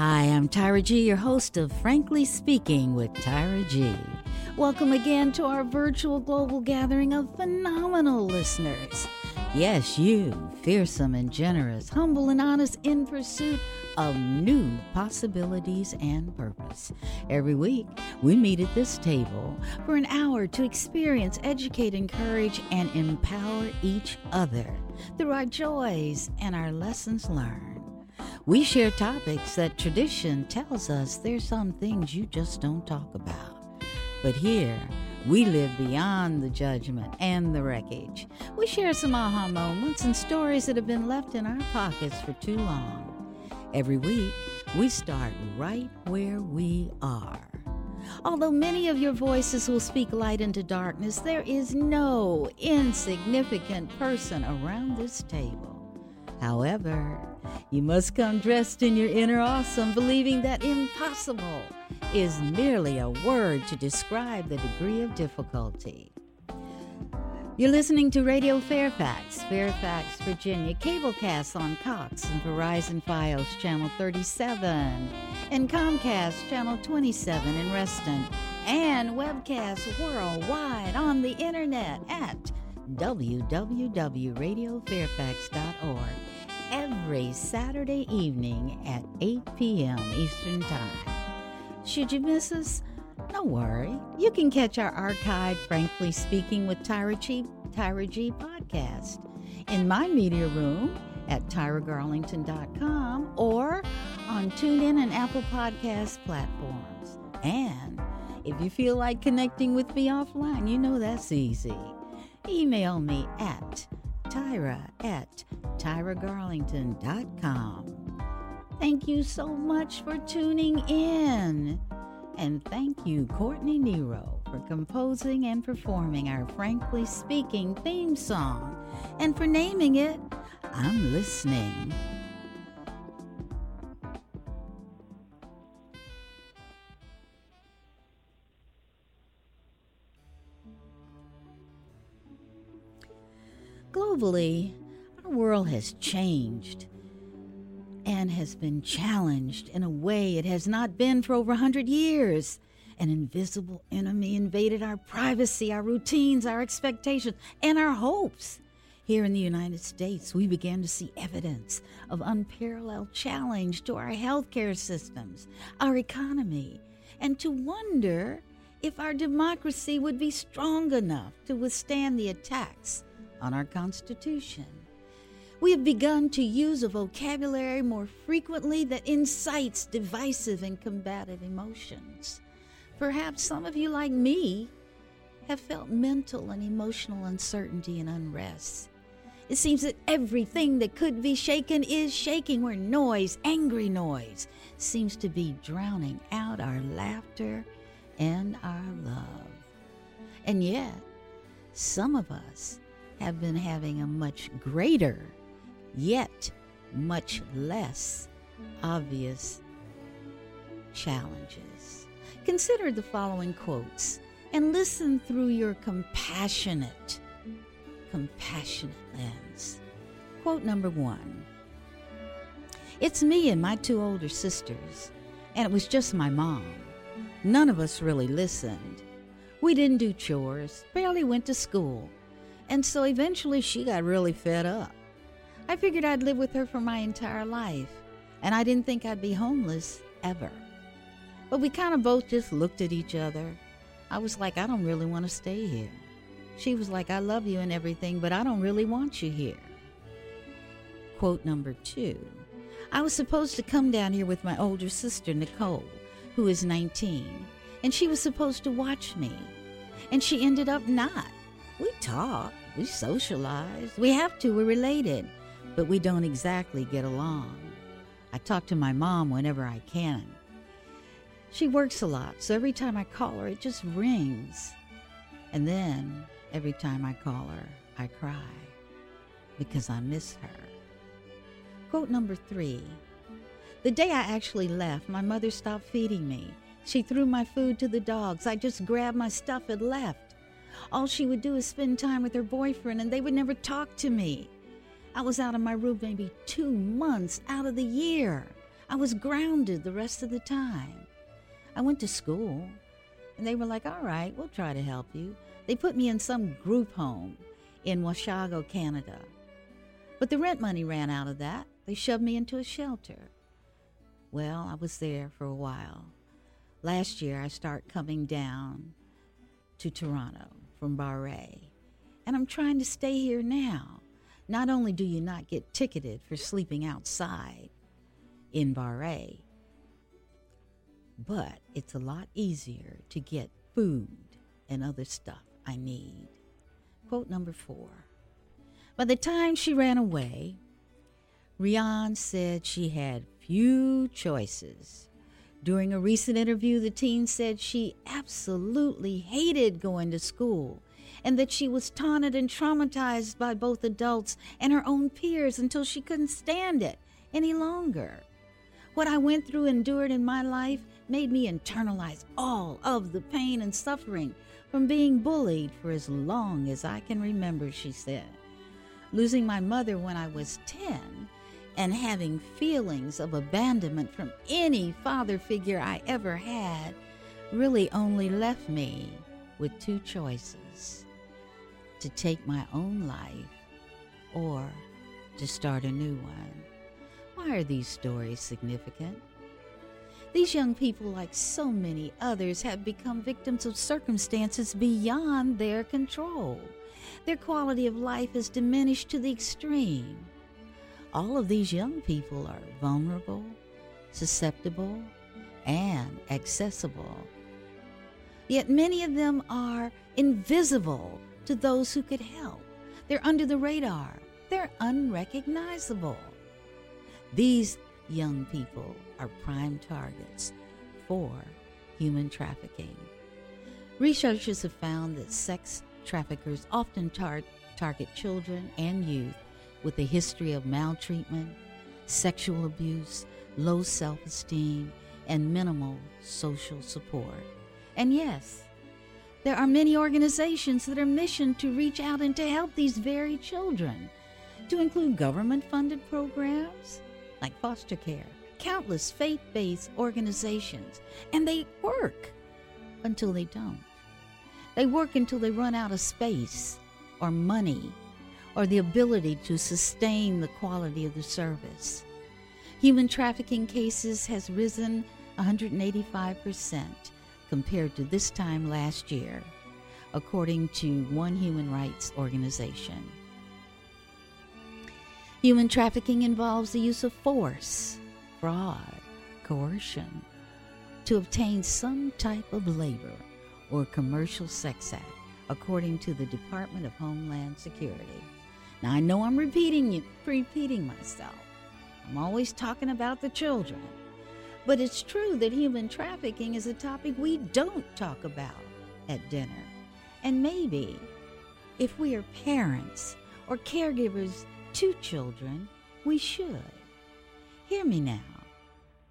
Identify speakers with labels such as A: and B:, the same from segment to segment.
A: Hi, I'm Tyra G, your host of Frankly Speaking with Tyra G. Welcome again to our virtual global gathering of phenomenal listeners. Yes, you, fearsome and generous, humble and honest in pursuit of new possibilities and purpose. Every week, we meet at this table for an hour to experience, educate, encourage, and empower each other through our joys and our lessons learned. We share topics that tradition tells us there's some things you just don't talk about. But here, we live beyond the judgment and the wreckage. We share some aha moments and stories that have been left in our pockets for too long. Every week, we start right where we are. Although many of your voices will speak light into darkness, there is no insignificant person around this table. However, you must come dressed in your inner awesome, believing that impossible is merely a word to describe the degree of difficulty. You're listening to Radio Fairfax, Fairfax, Virginia, cablecast on Cox and Verizon Fios Channel 37, and Comcast Channel 27 in Reston, and webcast worldwide on the internet at www.radiofairfax.org every Saturday evening at 8 p.m. Eastern Time. Should you miss us? No worry. You can catch our archived Frankly Speaking with Tyra G, Tyra G podcast in my media room at tyragarlington.com or on TuneIn and Apple Podcast platforms. And if you feel like connecting with me offline, you know that's easy. Email me at tyra at tyragarlington.com. Thank you so much for tuning in. And thank you, Courtney Nero, for composing and performing our Frankly Speaking theme song and for naming it I'm Listening. Globally, our world has changed and has been challenged in a way it has not been for over 100 years. An invisible enemy invaded our privacy, our routines, our expectations, and our hopes. Here in the United States, we began to see evidence of unparalleled challenge to our healthcare systems, our economy, and to wonder if our democracy would be strong enough to withstand the attacks on our Constitution. We have begun to use a vocabulary more frequently that incites divisive and combative emotions. Perhaps some of you, like me, have felt mental and emotional uncertainty and unrest. It seems that everything that could be shaken is shaking, where noise, angry noise, seems to be drowning out our laughter and our love. And yet, some of us have been having a much greater, yet much less obvious challenges. Consider the following quotes and listen through your compassionate, compassionate lens. Quote number one It's me and my two older sisters, and it was just my mom. None of us really listened. We didn't do chores, barely went to school and so eventually she got really fed up. I figured I'd live with her for my entire life, and I didn't think I'd be homeless ever. But we kind of both just looked at each other. I was like, I don't really want to stay here. She was like, I love you and everything, but I don't really want you here. Quote number two I was supposed to come down here with my older sister, Nicole, who is 19, and she was supposed to watch me. And she ended up not. We talked, we socialize. We have to, we're related, but we don't exactly get along. I talk to my mom whenever I can. She works a lot, so every time I call her, it just rings. And then every time I call her, I cry because I miss her. Quote number three The day I actually left, my mother stopped feeding me. She threw my food to the dogs. I just grabbed my stuff and left. All she would do is spend time with her boyfriend, and they would never talk to me. I was out of my room maybe two months out of the year. I was grounded the rest of the time. I went to school, and they were like, all right, we'll try to help you. They put me in some group home in Washago, Canada. But the rent money ran out of that. They shoved me into a shelter. Well, I was there for a while. Last year, I start coming down to Toronto from Barrie, and I'm trying to stay here now. Not only do you not get ticketed for sleeping outside in Barrie, but it's a lot easier to get food and other stuff I need. Quote number four. By the time she ran away, Rian said she had few choices. During a recent interview, the teen said she absolutely hated going to school and that she was taunted and traumatized by both adults and her own peers until she couldn't stand it any longer. What I went through and endured in my life made me internalize all of the pain and suffering from being bullied for as long as I can remember, she said. Losing my mother when I was 10 and having feelings of abandonment from any father figure I ever had really only left me with two choices to take my own life or to start a new one. Why are these stories significant? These young people, like so many others, have become victims of circumstances beyond their control. Their quality of life is diminished to the extreme. All of these young people are vulnerable, susceptible, and accessible. Yet many of them are invisible to those who could help. They're under the radar, they're unrecognizable. These young people are prime targets for human trafficking. Researchers have found that sex traffickers often tar- target children and youth with a history of maltreatment, sexual abuse, low self esteem, and minimal social support. And yes, there are many organizations that are missioned to reach out and to help these very children, to include government funded programs, like foster care, countless faith based organizations, and they work until they don't. They work until they run out of space or money or the ability to sustain the quality of the service. Human trafficking cases has risen 185% compared to this time last year, according to one human rights organization. Human trafficking involves the use of force, fraud, coercion to obtain some type of labor or commercial sex act, according to the Department of Homeland Security. Now I know I'm repeating repeating myself. I'm always talking about the children. But it's true that human trafficking is a topic we don't talk about at dinner. And maybe if we are parents or caregivers to children, we should. Hear me now.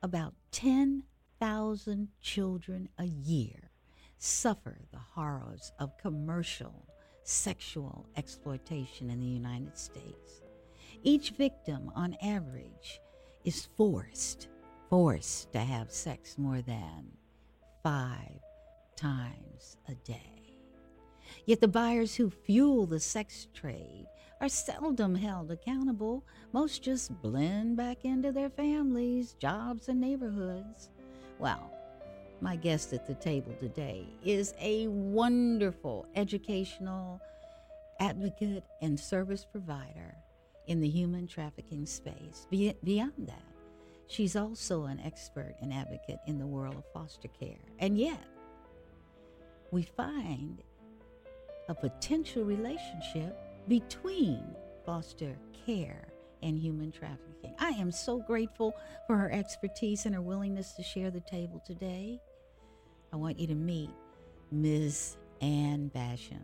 A: About 10,000 children a year suffer the horrors of commercial sexual exploitation in the United States. Each victim, on average, is forced, forced to have sex more than five times a day. Yet the buyers who fuel the sex trade are seldom held accountable. Most just blend back into their families, jobs, and neighborhoods. Well, my guest at the table today is a wonderful educational advocate and service provider in the human trafficking space. Be- beyond that, she's also an expert and advocate in the world of foster care. And yet, we find a potential relationship between foster care and human trafficking. I am so grateful for her expertise and her willingness to share the table today. I want you to meet Ms. Anne Basham,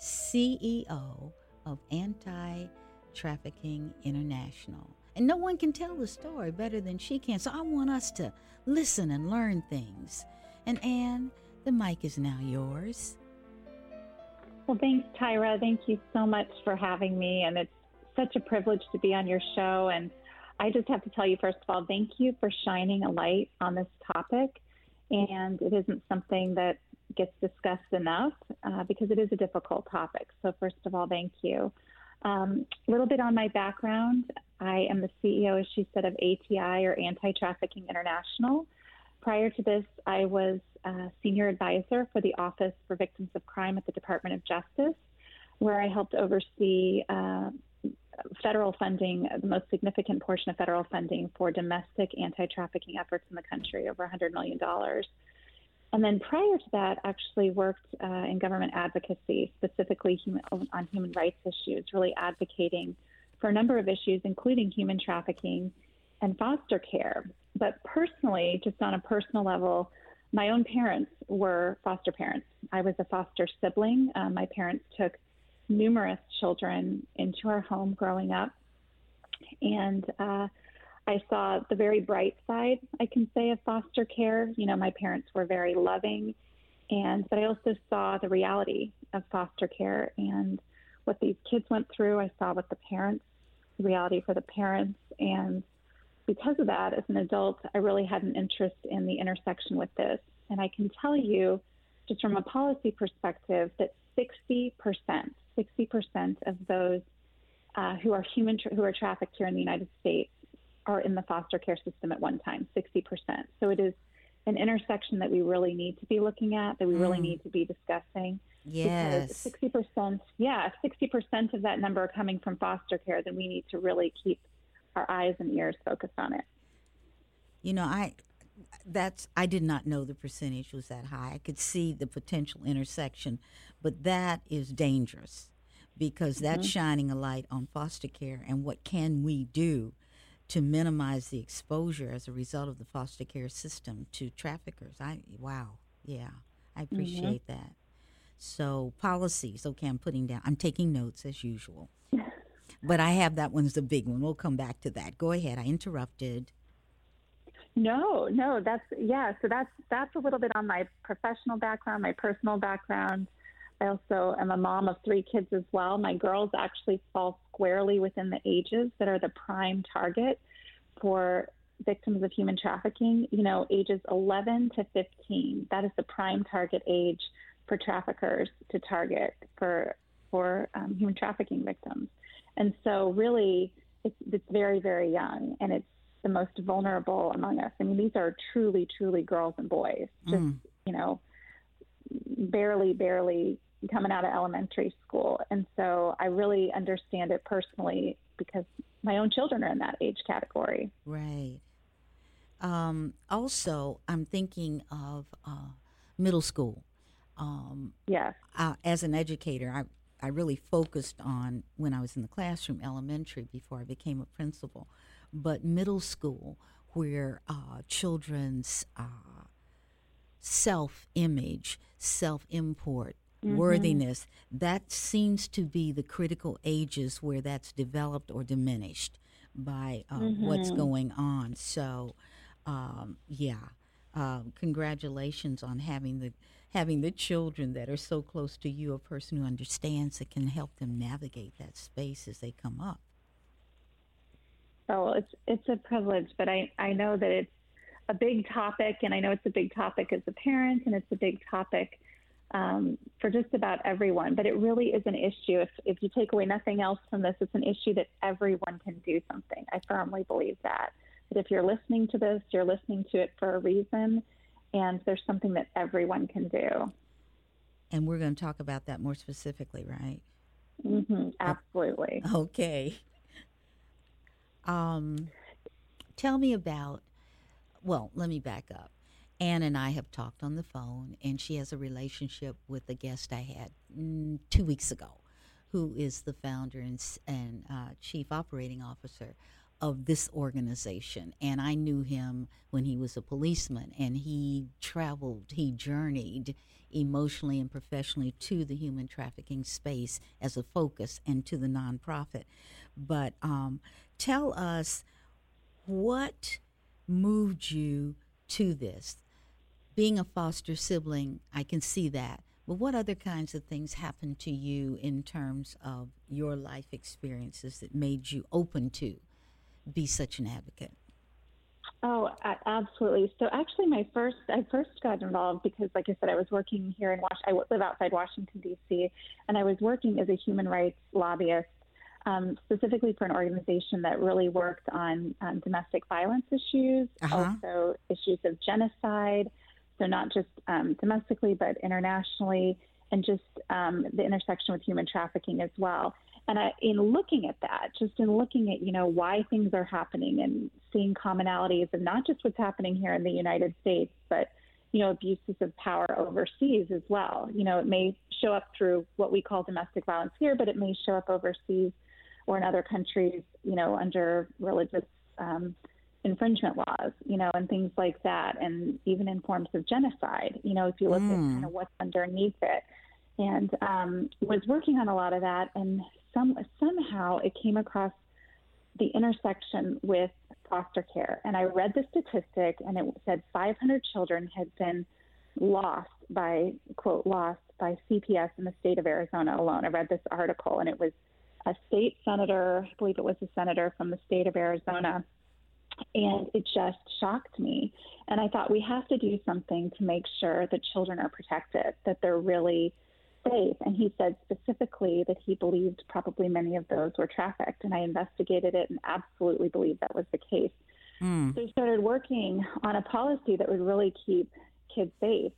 A: CEO of Anti Trafficking International. And no one can tell the story better than she can. So I want us to listen and learn things. And Anne, the mic is now yours.
B: Well, thanks, Tyra. Thank you so much for having me. And it's such a privilege to be on your show. And I just have to tell you, first of all, thank you for shining a light on this topic. And it isn't something that gets discussed enough uh, because it is a difficult topic. So, first of all, thank you. A um, little bit on my background I am the CEO, as she said, of ATI or Anti Trafficking International. Prior to this, I was a senior advisor for the Office for Victims of Crime at the Department of Justice, where I helped oversee uh, federal funding, the most significant portion of federal funding for domestic anti trafficking efforts in the country, over $100 million. And then prior to that, actually worked uh, in government advocacy, specifically human, on human rights issues, really advocating for a number of issues, including human trafficking and foster care. But personally, just on a personal level, my own parents were foster parents. I was a foster sibling. Uh, my parents took numerous children into our home growing up. And uh, I saw the very bright side, I can say, of foster care. You know, my parents were very loving. And, but I also saw the reality of foster care and what these kids went through. I saw what the parents reality for the parents. And because of that, as an adult, I really had an interest in the intersection with this. And I can tell you, just from a policy perspective, that 60%, 60% of those uh, who are human tra- who are trafficked here in the United States are in the foster care system at one time, 60%. So it is an intersection that we really need to be looking at, that we really mm. need to be discussing.
A: Yes.
B: Sixty percent, yeah, sixty percent of that number coming from foster care, then we need to really keep our eyes and ears focused on it.
A: You know, I that's I did not know the percentage was that high. I could see the potential intersection, but that is dangerous because that's mm-hmm. shining a light on foster care and what can we do to minimize the exposure as a result of the foster care system to traffickers. I wow, yeah, I mm-hmm. appreciate mm-hmm. that. So policies, okay, I'm putting down. I'm taking notes as usual. but I have that one's the big one. We'll come back to that. Go ahead. I interrupted.
B: No, no, that's yeah. So that's that's a little bit on my professional background, my personal background. I also am a mom of three kids as well. My girls actually fall squarely within the ages that are the prime target for victims of human trafficking. You know, ages 11 to 15. That is the prime target age for traffickers to target for for um, human trafficking victims. And so, really, it's, it's very, very young, and it's the most vulnerable among us. I mean, these are truly, truly girls and boys, just mm. you know, barely, barely coming out of elementary school. And so, I really understand it personally because my own children are in that age category.
A: Right. Um, also, I'm thinking of uh, middle school
B: um, yeah.
A: Uh, as an educator, I, I really focused on when I was in the classroom, elementary, before I became a principal, but middle school, where uh, children's uh, self image, self import, mm-hmm. worthiness, that seems to be the critical ages where that's developed or diminished by uh, mm-hmm. what's going on. So, um, yeah, uh, congratulations on having the having the children that are so close to you, a person who understands that can help them navigate that space as they come up.
B: Oh, it's it's a privilege, but I, I know that it's a big topic, and I know it's a big topic as a parent, and it's a big topic um, for just about everyone. But it really is an issue. If if you take away nothing else from this, it's an issue that everyone can do something. I firmly believe that. That if you're listening to this, you're listening to it for a reason, and there's something that everyone can do.
A: And we're going to talk about that more specifically, right?
B: Mm-hmm, absolutely.
A: Okay. Um, tell me about. Well, let me back up. Anne and I have talked on the phone, and she has a relationship with a guest I had mm, two weeks ago, who is the founder and, and uh, chief operating officer of this organization. And I knew him when he was a policeman and he traveled, he journeyed emotionally and professionally to the human trafficking space as a focus and to the nonprofit. But um, tell us what moved you to this? Being a foster sibling, I can see that. But what other kinds of things happened to you in terms of your life experiences that made you open to be such an advocate?
B: Oh, absolutely. So actually, my first I first got involved because, like I said, I was working here in Washington. I live outside Washington D.C. and I was working as a human rights lobbyist, um, specifically for an organization that really worked on um, domestic violence issues, uh-huh. also issues of genocide. So not just um, domestically, but internationally, and just um, the intersection with human trafficking as well. And I, in looking at that, just in looking at you know why things are happening and seeing commonalities of not just what's happening here in the United States, but you know abuses of power overseas as well. You know, it may show up through what we call domestic violence here, but it may show up overseas or in other countries. You know, under religious um, infringement laws, you know, and things like that, and even in forms of genocide. You know, if you look mm. at kind of what's underneath it and um, was working on a lot of that. And some somehow it came across the intersection with foster care. And I read the statistic, and it said 500 children had been lost by quote lost by CPS in the state of Arizona alone. I read this article, and it was a state senator, I believe it was a senator from the state of Arizona. And it just shocked me. And I thought we have to do something to make sure that children are protected, that they're really safe. And he said specifically that he believed probably many of those were trafficked. And I investigated it and absolutely believed that was the case. Mm. So he started working on a policy that would really keep kids safe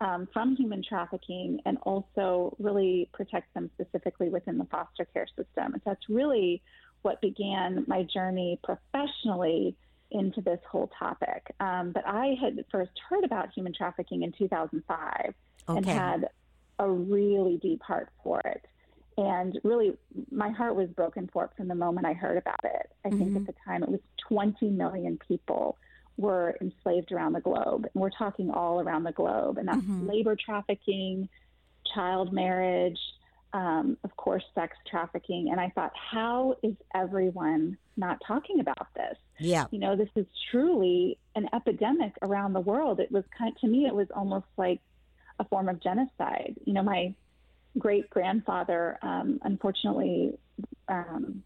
B: um, from human trafficking and also really protect them specifically within the foster care system. And that's really what began my journey professionally into this whole topic. Um, but I had first heard about human trafficking in 2005 okay. and had a really deep heart for it. And really, my heart was broken for it from the moment I heard about it. I mm-hmm. think at the time it was 20 million people were enslaved around the globe. And we're talking all around the globe. And that's mm-hmm. labor trafficking, child marriage, um, of course, sex trafficking. And I thought, how is everyone not talking about this?
A: Yeah.
B: You know, this is truly an epidemic around the world. It was kind of, to me, it was almost like a form of genocide. You know, my great grandfather, um, unfortunately, um,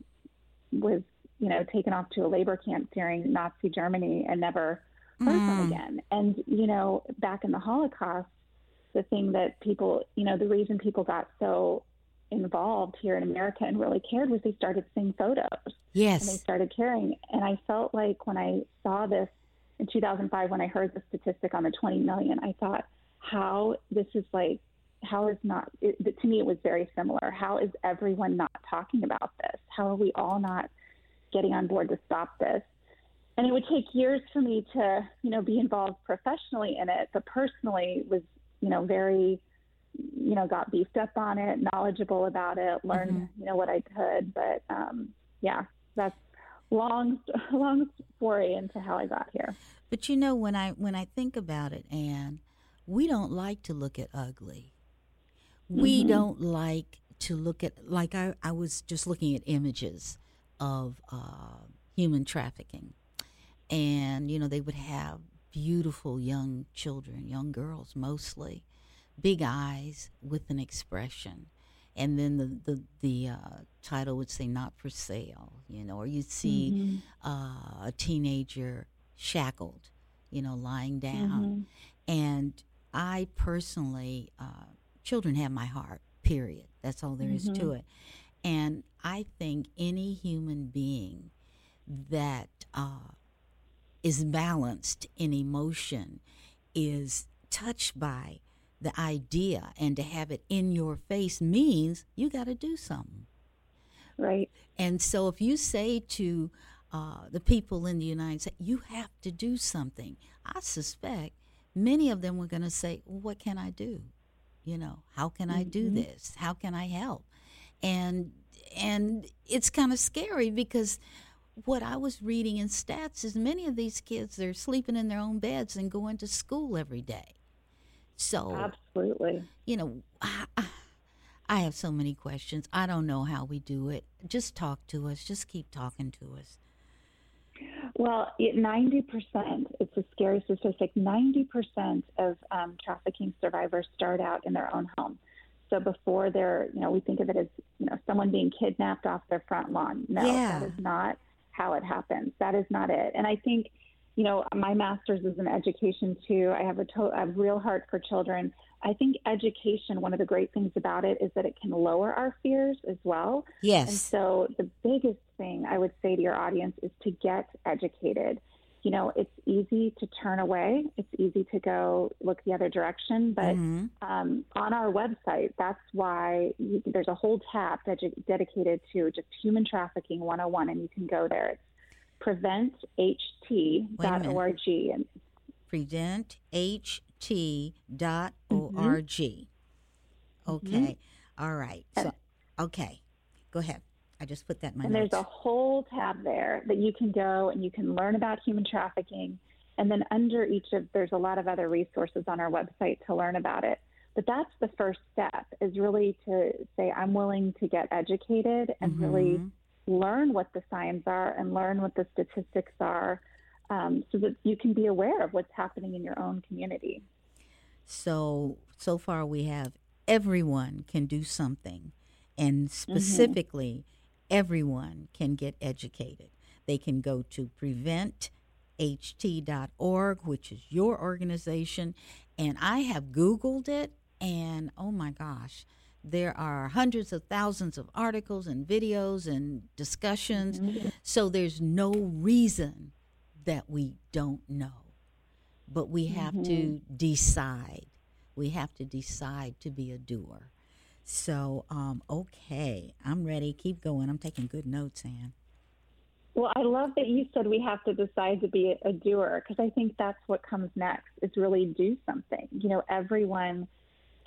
B: was you know taken off to a labor camp during Nazi Germany and never heard mm. from again. And you know, back in the Holocaust, the thing that people, you know, the reason people got so involved here in America and really cared was they started seeing photos.
A: Yes.
B: And they started caring. And I felt like when I saw this in 2005, when I heard the statistic on the 20 million, I thought, how this is like how is not it, to me it was very similar how is everyone not talking about this how are we all not getting on board to stop this and it would take years for me to you know be involved professionally in it but personally was you know very you know got beefed up on it knowledgeable about it learned mm-hmm. you know what i could but um yeah that's long long story into how i got here
A: but you know when i when i think about it anne we don't like to look at ugly. Mm-hmm. We don't like to look at, like, I, I was just looking at images of uh, human trafficking. And, you know, they would have beautiful young children, young girls mostly, big eyes with an expression. And then the, the, the uh, title would say, not for sale, you know, or you'd see mm-hmm. uh, a teenager shackled, you know, lying down. Mm-hmm. And I personally, uh, children have my heart, period. That's all there mm-hmm. is to mm-hmm. it. And I think any human being that uh, is balanced in emotion is touched by the idea, and to have it in your face means you got to do something.
B: Right.
A: And so if you say to uh, the people in the United States, you have to do something, I suspect many of them were going to say, well, What can I do? You know, how can mm-hmm. I do mm-hmm. this? How can I help? And and it's kind of scary because what I was reading in stats is many of these kids they're sleeping in their own beds and going to school every day. So
B: absolutely,
A: you know, I, I have so many questions. I don't know how we do it. Just talk to us. Just keep talking to us.
B: Well, 90%, it's a scary statistic, 90% of um, trafficking survivors start out in their own home. So before they're, you know, we think of it as, you know, someone being kidnapped off their front lawn. No, yeah. that is not how it happens. That is not it. And I think, you know, my master's is in education too. I have a, to- a real heart for children. I think education, one of the great things about it is that it can lower our fears as well.
A: Yes.
B: And so the biggest thing I would say to your audience is to get educated. You know, it's easy to turn away. It's easy to go look the other direction. But
A: mm-hmm.
B: um, on our website, that's why you, there's a whole tab dedicated to just human trafficking 101, and you can go there. It's preventht.org. And
A: preventht t.org.
B: Mm-hmm.
A: Okay. Mm-hmm. All right. So, okay. Go ahead. I just put that in my
B: And
A: notes.
B: there's a whole tab there that you can go and you can learn about human trafficking. And then under each of, there's a lot of other resources on our website to learn about it. But that's the first step is really to say, I'm willing to get educated and
A: mm-hmm.
B: really learn what the signs are and learn what the statistics are um, so that you can be aware of what's happening in your own community.
A: So, so far we have everyone can do something, and specifically, mm-hmm. Everyone can get educated. They can go to preventht.org, which is your organization, and I have Googled it, and oh my gosh, there are hundreds of thousands of articles and videos and discussions. Mm-hmm. So there's no reason that we don't know. But we have mm-hmm. to decide. We have to decide to be a doer. So, um, okay, I'm ready. Keep going. I'm taking good notes, Anne.
B: Well, I love that you said we have to decide to be a doer because I think that's what comes next is really do something. You know, everyone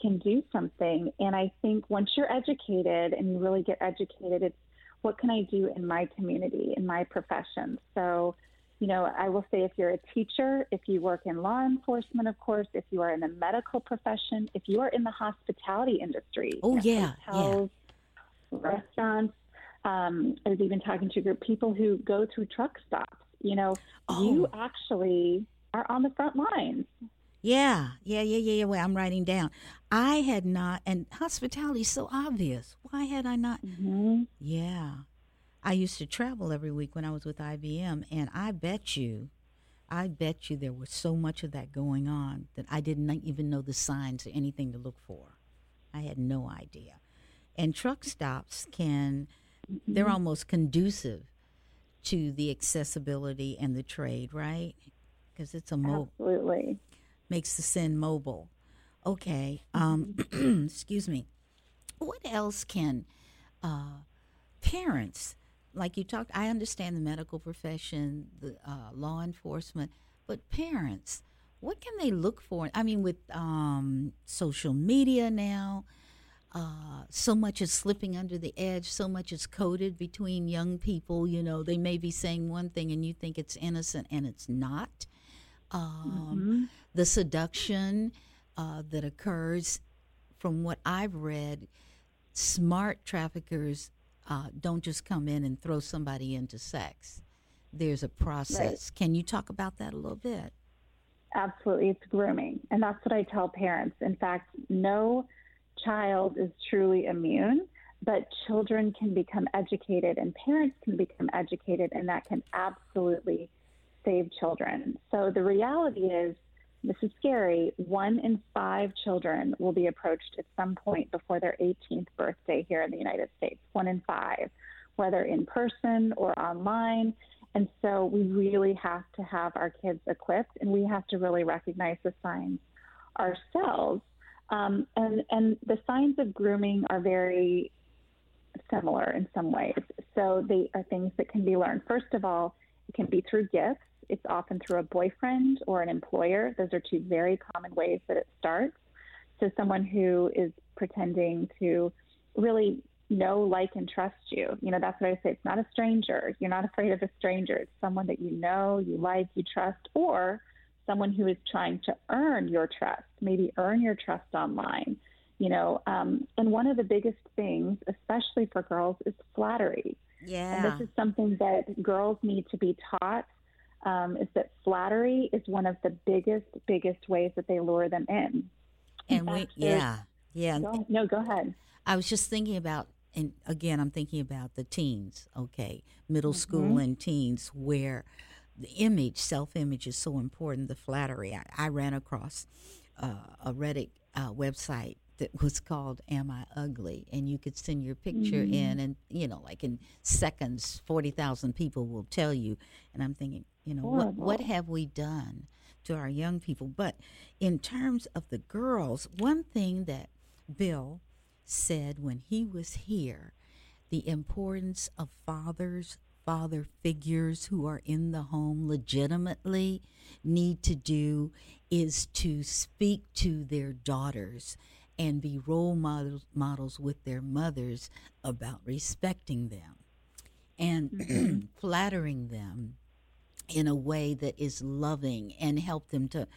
B: can do something. And I think once you're educated and you really get educated, it's what can I do in my community, in my profession? So, you know, I will say if you're a teacher, if you work in law enforcement, of course, if you are in the medical profession, if you are in the hospitality industry,
A: oh yeah,
B: hotels,
A: yeah.
B: restaurants. Um, I was even talking to a group of people who go through truck stops. You know,
A: oh.
B: you actually are on the front lines.
A: Yeah, yeah, yeah, yeah, yeah. Well, I'm writing down. I had not, and hospitality is so obvious. Why had I not?
B: Mm-hmm.
A: Yeah. I used to travel every week when I was with IBM, and I bet you, I bet you there was so much of that going on that I didn't even know the signs or anything to look for. I had no idea. And truck stops can, mm-hmm. they're almost conducive to the accessibility and the trade, right? Because it's a mobile.
B: Absolutely.
A: Makes the sin mobile. Okay. Um, excuse me. What else can uh, parents like you talked, I understand the medical profession, the uh, law enforcement, but parents, what can they look for? I mean, with um, social media now, uh, so much is slipping under the edge, so much is coded between young people. You know, they may be saying one thing and you think it's innocent and it's not. Um,
B: mm-hmm.
A: The seduction uh, that occurs, from what I've read, smart traffickers uh, don't just come in and throw somebody into sex. There's a process.
B: Right.
A: Can you talk about that a little bit?
B: Absolutely. It's grooming. And that's what I tell parents. In fact, no child is truly immune, but children can become educated and parents can become educated, and that can absolutely save children. So the reality is, this is scary. One in five children will be approached at some point before their 18th birthday here in the United States. One in five, whether in person or online. And so we really have to have our kids equipped and we have to really recognize the signs ourselves. Um, and, and the signs of grooming are very similar in some ways. So they are things that can be learned. First of all, it can be through gifts. It's often through a boyfriend or an employer. Those are two very common ways that it starts. So, someone who is pretending to really know, like, and trust you. You know, that's what I say. It's not a stranger. You're not afraid of a stranger. It's someone that you know, you like, you trust, or someone who is trying to earn your trust, maybe earn your trust online. You know, um, and one of the biggest things, especially for girls, is flattery.
A: Yeah.
B: And this is something that girls need to be taught um, is that flattery is one of the biggest, biggest ways that they lure them in.
A: And in we, yeah, yeah.
B: Go, no, go ahead.
A: I was just thinking about and again, I'm thinking about the teens, okay, middle mm-hmm. school and teens, where the image, self image is so important, the flattery. I, I ran across uh, a Reddit uh, website that was called Am I Ugly? And you could send your picture mm-hmm. in, and, you know, like in seconds, 40,000 people will tell you. And I'm thinking, you know, what, what have we done to our young people? But in terms of the girls, one thing that Bill said when he was here the importance of fathers, father figures who are in the home legitimately need to do is to speak to their daughters and be role models, models with their mothers about respecting them and mm-hmm. flattering them in a way that is loving and help them to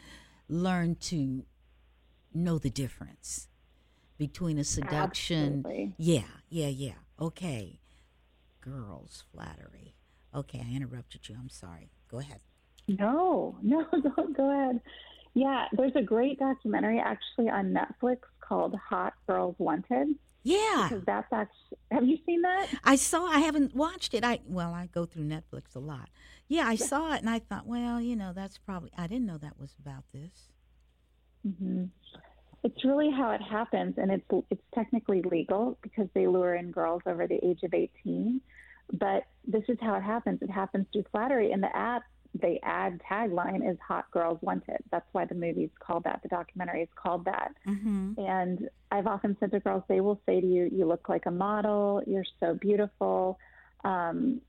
A: learn to know the difference between a seduction.
B: Absolutely.
A: Yeah, yeah, yeah. Okay. Girls flattery. Okay, I interrupted you. I'm sorry. Go ahead.
B: No, no, go, go ahead. Yeah, there's a great documentary actually on Netflix called Hot Girls Wanted.
A: Yeah,
B: because that's actually. Have you seen that?
A: I saw. I haven't watched it. I well, I go through Netflix a lot. Yeah, I saw it, and I thought, well, you know, that's probably. I didn't know that was about this.
B: Mm-hmm. It's really how it happens, and it's it's technically legal because they lure in girls over the age of 18. But this is how it happens. It happens through flattery, and the ad the ad tagline is "Hot Girls Wanted." That's why the movie's called that. The documentary is called that. Mm-hmm. And I've often said to girls, they will say to you, "You look like a model. You're so beautiful." Um,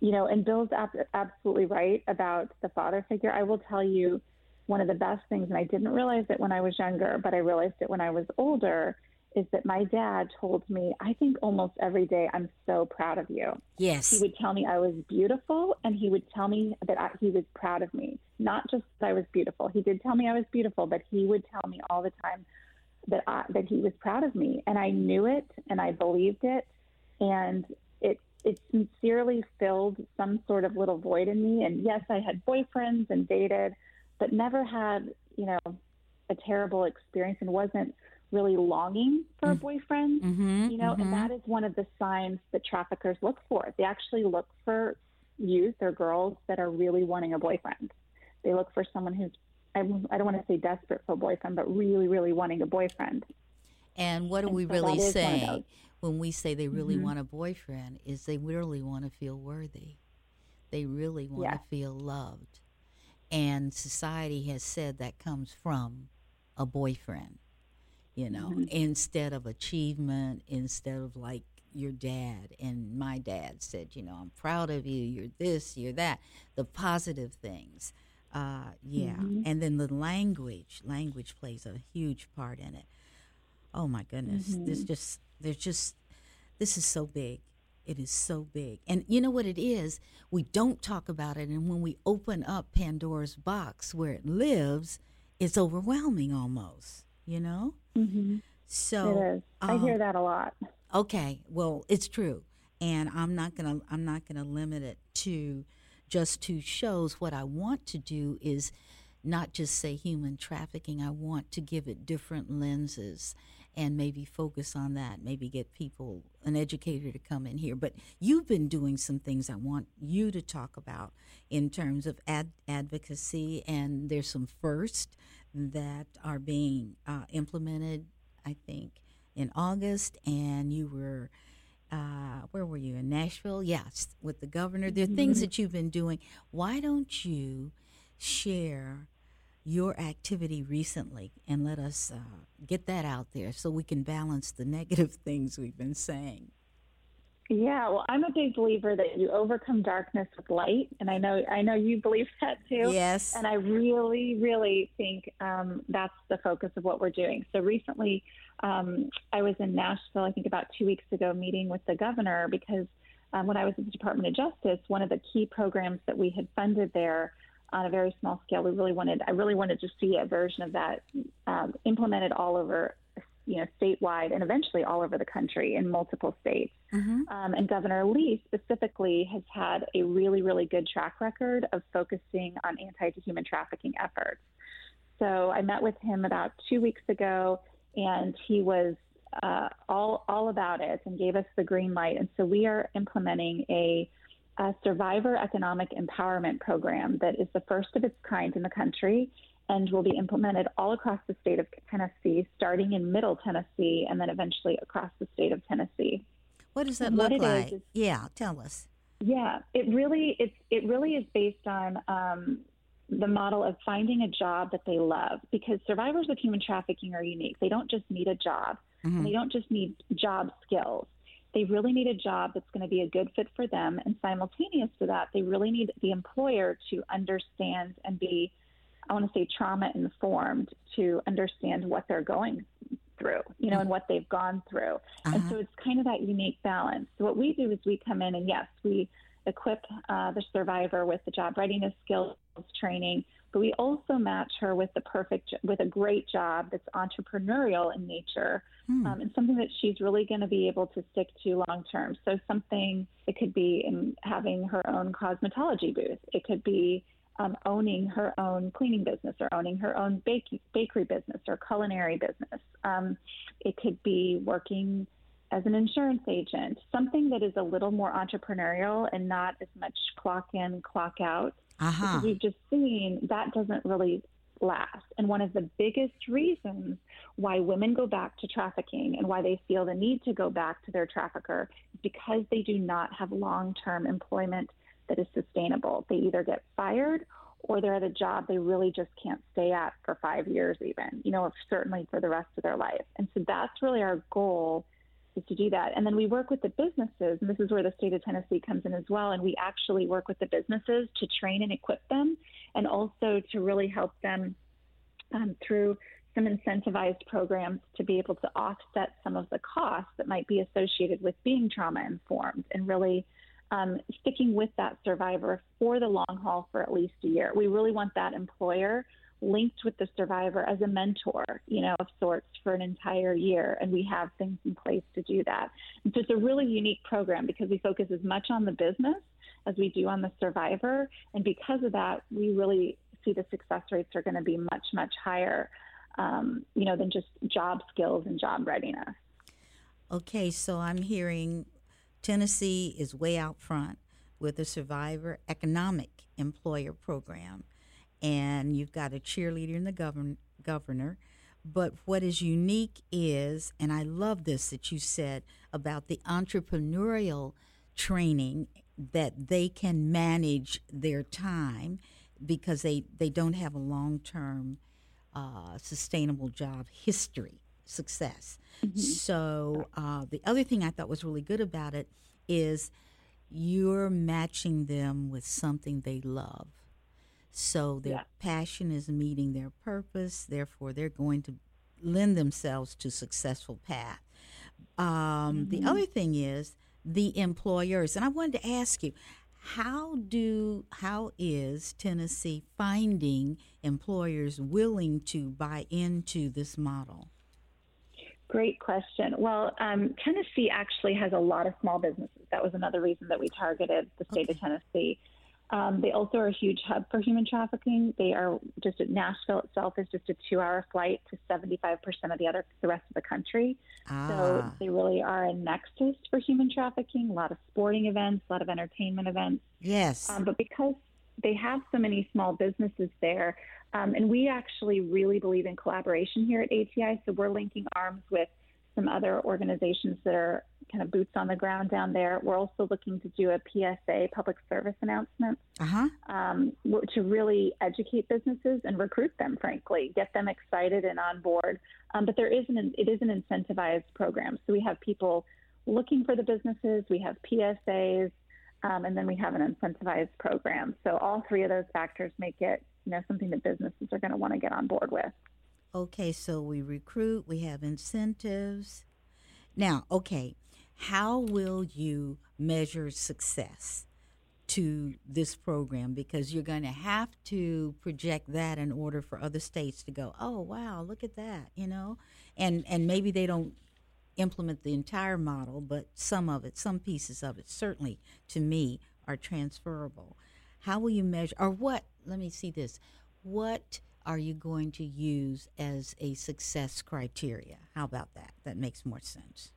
B: you know, and Bill's ab- absolutely right about the father figure. I will tell you one of the best things, and I didn't realize it when I was younger, but I realized it when I was older, is that my dad told me, I think almost every day, I'm so proud of you.
A: Yes.
B: He would tell me I was beautiful, and he would tell me that I, he was proud of me. Not just that I was beautiful. He did tell me I was beautiful, but he would tell me all the time that I, that he was proud of me, and I knew it, and I believed it, and it it sincerely filled some sort of little void in me. And yes, I had boyfriends and dated, but never had, you know, a terrible experience and wasn't really longing for a mm. boyfriend, mm-hmm, you know, mm-hmm. and that is one of the signs that traffickers look for. They actually look for youth or girls that are really wanting a boyfriend. They look for someone who's, I, I don't want to say desperate for a boyfriend, but really, really wanting a boyfriend.
A: And what do and we so really say when we say they really mm-hmm. want a boyfriend is they really want to feel worthy. They really want yes. to feel loved. And society has said that comes from a boyfriend, you know, mm-hmm. instead of achievement, instead of like your dad. And my dad said, you know, I'm proud of you, you're this, you're that, the positive things. Uh, yeah. Mm-hmm. And then the language, language plays a huge part in it. Oh my goodness. Mm-hmm. This just, there's just, this is so big. It is so big. And you know what it is? We don't talk about it. And when we open up Pandora's box where it lives, it's overwhelming almost, you know?
B: Mm-hmm.
A: So
B: it is. I um, hear that a lot.
A: Okay. Well, it's true. And I'm not going to I'm not going to limit it to just two shows. What I want to do is not just say human trafficking. I want to give it different lenses and maybe focus on that, maybe get people, an educator to come in here. But you've been doing some things I want you to talk about in terms of ad- advocacy, and there's some first that are being uh, implemented, I think, in August, and you were. Uh, where were you in Nashville? Yes, with the governor. There are things mm-hmm. that you've been doing. Why don't you share your activity recently and let us uh, get that out there so we can balance the negative things we've been saying.
B: Yeah, well, I'm a big believer that you overcome darkness with light, and I know I know you believe that too.
A: Yes.
B: And I really, really think um, that's the focus of what we're doing. So recently, um, I was in Nashville, I think about two weeks ago, meeting with the governor because um, when I was at the Department of Justice, one of the key programs that we had funded there on a very small scale. We really wanted, I really wanted to see a version of that um, implemented all over, you know, statewide and eventually all over the country in multiple states. Mm-hmm. Um, and Governor Lee specifically has had a really, really good track record of focusing on anti-human trafficking efforts. So I met with him about two weeks ago, and he was uh, all all about it and gave us the green light. And so we are implementing a, a survivor economic empowerment program that is the first of its kind in the country and will be implemented all across the state of Tennessee, starting in Middle Tennessee and then eventually across the state of Tennessee.
A: What does that look like? Is, is, yeah, tell us.
B: Yeah, it really it's it really is based on um, the model of finding a job that they love because survivors of human trafficking are unique. They don't just need a job. Mm-hmm. They don't just need job skills. They really need a job that's going to be a good fit for them. And simultaneous to that, they really need the employer to understand and be, I want to say, trauma informed to understand what they're going through, you know, and what they've gone through. Uh-huh. And so it's kind of that unique balance. So what we do is we come in and yes, we equip uh, the survivor with the job readiness skills training, but we also match her with the perfect, with a great job that's entrepreneurial in nature hmm. um, and something that she's really going to be able to stick to long term. So something it could be in having her own cosmetology booth. It could be um, owning her own cleaning business or owning her own bake- bakery business or culinary business. Um, it could be working as an insurance agent, something that is a little more entrepreneurial and not as much clock in, clock out. Uh-huh. We've just seen that doesn't really last. And one of the biggest reasons why women go back to trafficking and why they feel the need to go back to their trafficker is because they do not have long term employment that is sustainable. They either get fired or they're at a job they really just can't stay at for five years, even, you know, certainly for the rest of their life. And so that's really our goal is to do that. And then we work with the businesses, and this is where the state of Tennessee comes in as well. And we actually work with the businesses to train and equip them, and also to really help them um, through some incentivized programs to be able to offset some of the costs that might be associated with being trauma informed and really um, sticking with that survivor for the long haul for at least a year. We really want that employer linked with the survivor as a mentor, you know, of sorts for an entire year. And we have things in place to do that. And so it's a really unique program because we focus as much on the business as we do on the survivor. And because of that, we really see the success rates are going to be much, much higher, um, you know, than just job skills and job readiness.
A: Okay, so I'm hearing Tennessee is way out front with the Survivor Economic Employer Program and you've got a cheerleader and the govern- governor. But what is unique is, and I love this that you said about the entrepreneurial training that they can manage their time because they, they don't have a long term uh, sustainable job history success. Mm-hmm. So uh, the other thing I thought was really good about it is you're matching them with something they love. So their yeah. passion is meeting their purpose. Therefore, they're going to lend themselves to successful path. Um, mm-hmm. The other thing is the employers, and I wanted to ask you, how do how is Tennessee finding employers willing to buy into this model?
B: Great question. Well, um, Tennessee actually has a lot of small businesses. That was another reason that we targeted the state okay. of Tennessee. Um, they also are a huge hub for human trafficking. They are just Nashville itself is just a two-hour flight to 75% of the other the rest of the country. Ah. So they really are a nexus for human trafficking. A lot of sporting events, a lot of entertainment events.
A: Yes.
B: Um, but because they have so many small businesses there, um, and we actually really believe in collaboration here at ATI. So we're linking arms with some other organizations that are kind of boots on the ground down there. We're also looking to do a PSA, public service announcement, uh-huh. um, to really educate businesses and recruit them. Frankly, get them excited and on board. Um, but there is an it is an incentivized program, so we have people looking for the businesses. We have PSAs. Um, and then we have an incentivized program. So all three of those factors make it, you know, something that businesses are going to want to get on board with.
A: Okay, so we recruit, we have incentives. Now, okay, how will you measure success to this program? Because you're going to have to project that in order for other states to go, oh wow, look at that, you know, and and maybe they don't implement the entire model, but some of it, some pieces of it, certainly to me are transferable. How will you measure, or what? Let me see this. What are you going to use as a success criteria? How about that? That makes more sense.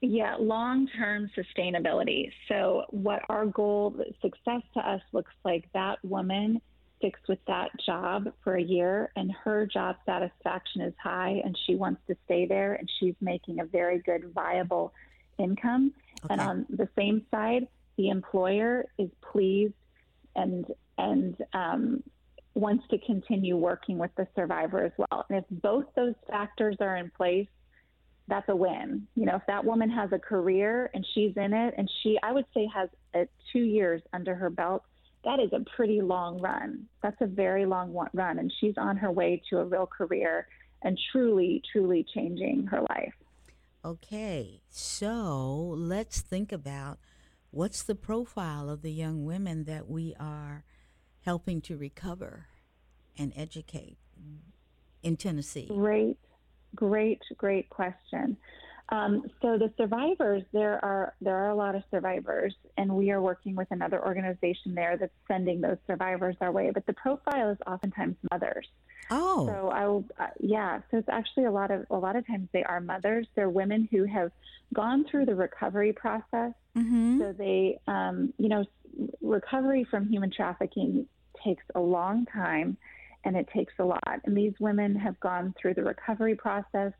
B: Yeah, long term sustainability. So, what our goal, success to us looks like that woman sticks with that job for a year and her job satisfaction is high and she wants to stay there and she's making a very good, viable income. Okay. And on the same side, the employer is pleased and and um, wants to continue working with the survivor as well. And if both those factors are in place, that's a win. You know, if that woman has a career and she's in it and she, I would say, has a, two years under her belt, that is a pretty long run. That's a very long run. And she's on her way to a real career and truly, truly changing her life.
A: Okay, so let's think about what's the profile of the young women that we are helping to recover and educate in Tennessee?
B: Great, great, great question. Um, so the survivors, there are there are a lot of survivors, and we are working with another organization there that's sending those survivors our way. But the profile is oftentimes mothers.
A: Oh,
B: so I will, uh, yeah. So it's actually a lot of a lot of times they are mothers. They're women who have gone through the recovery process.
A: Mm-hmm.
B: So they, um, you know, recovery from human trafficking takes a long time and it takes a lot. And these women have gone through the recovery process.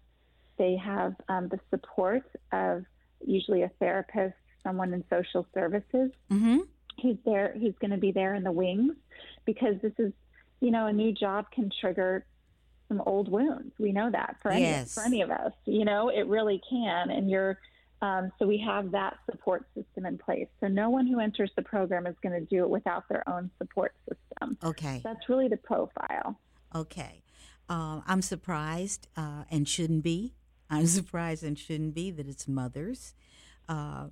B: They have um, the support of usually a therapist, someone in social services
A: mm-hmm.
B: who's there, who's going to be there in the wings, because this is, you know, a new job can trigger some old wounds. We know that for any
A: yes.
B: for any of us. You know, it really can, and you're um, so we have that support system in place. So no one who enters the program is going to do it without their own support system.
A: Okay.
B: That's really the profile.
A: Okay. Uh, I'm surprised uh, and shouldn't be. I'm surprised and shouldn't be that it's mothers. Uh,